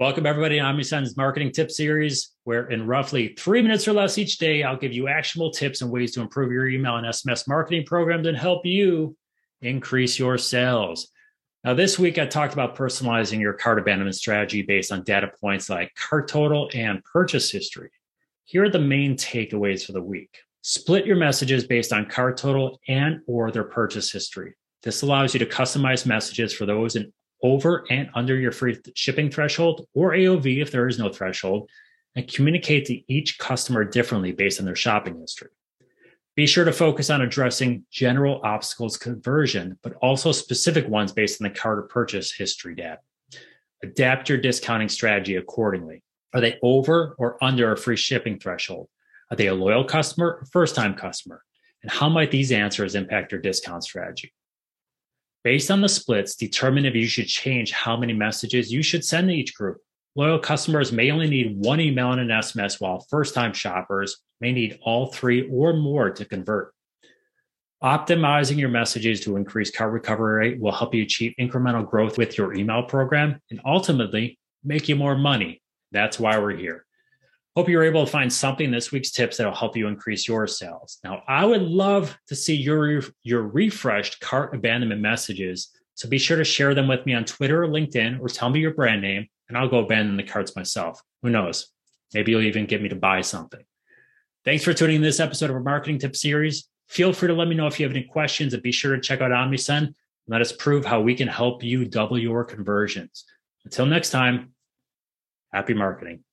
Welcome, everybody, to OmniSend's marketing tip series, where in roughly three minutes or less each day, I'll give you actionable tips and ways to improve your email and SMS marketing programs and help you increase your sales. Now, this week, I talked about personalizing your cart abandonment strategy based on data points like cart total and purchase history. Here are the main takeaways for the week. Split your messages based on cart total and or their purchase history. This allows you to customize messages for those in over and under your free shipping threshold or AOV if there is no threshold, and communicate to each customer differently based on their shopping history. Be sure to focus on addressing general obstacles conversion, but also specific ones based on the cart or purchase history data. Adapt your discounting strategy accordingly. Are they over or under a free shipping threshold? Are they a loyal customer or first time customer? And how might these answers impact your discount strategy? Based on the splits, determine if you should change how many messages you should send to each group. Loyal customers may only need one email and an SMS, while first time shoppers may need all three or more to convert. Optimizing your messages to increase cart recovery rate will help you achieve incremental growth with your email program and ultimately make you more money. That's why we're here. Hope you're able to find something in this week's tips that'll help you increase your sales. Now, I would love to see your, your refreshed cart abandonment messages. So be sure to share them with me on Twitter or LinkedIn or tell me your brand name and I'll go abandon the carts myself. Who knows? Maybe you'll even get me to buy something. Thanks for tuning in this episode of our marketing tip series. Feel free to let me know if you have any questions and be sure to check out OmniSend and let us prove how we can help you double your conversions. Until next time, happy marketing.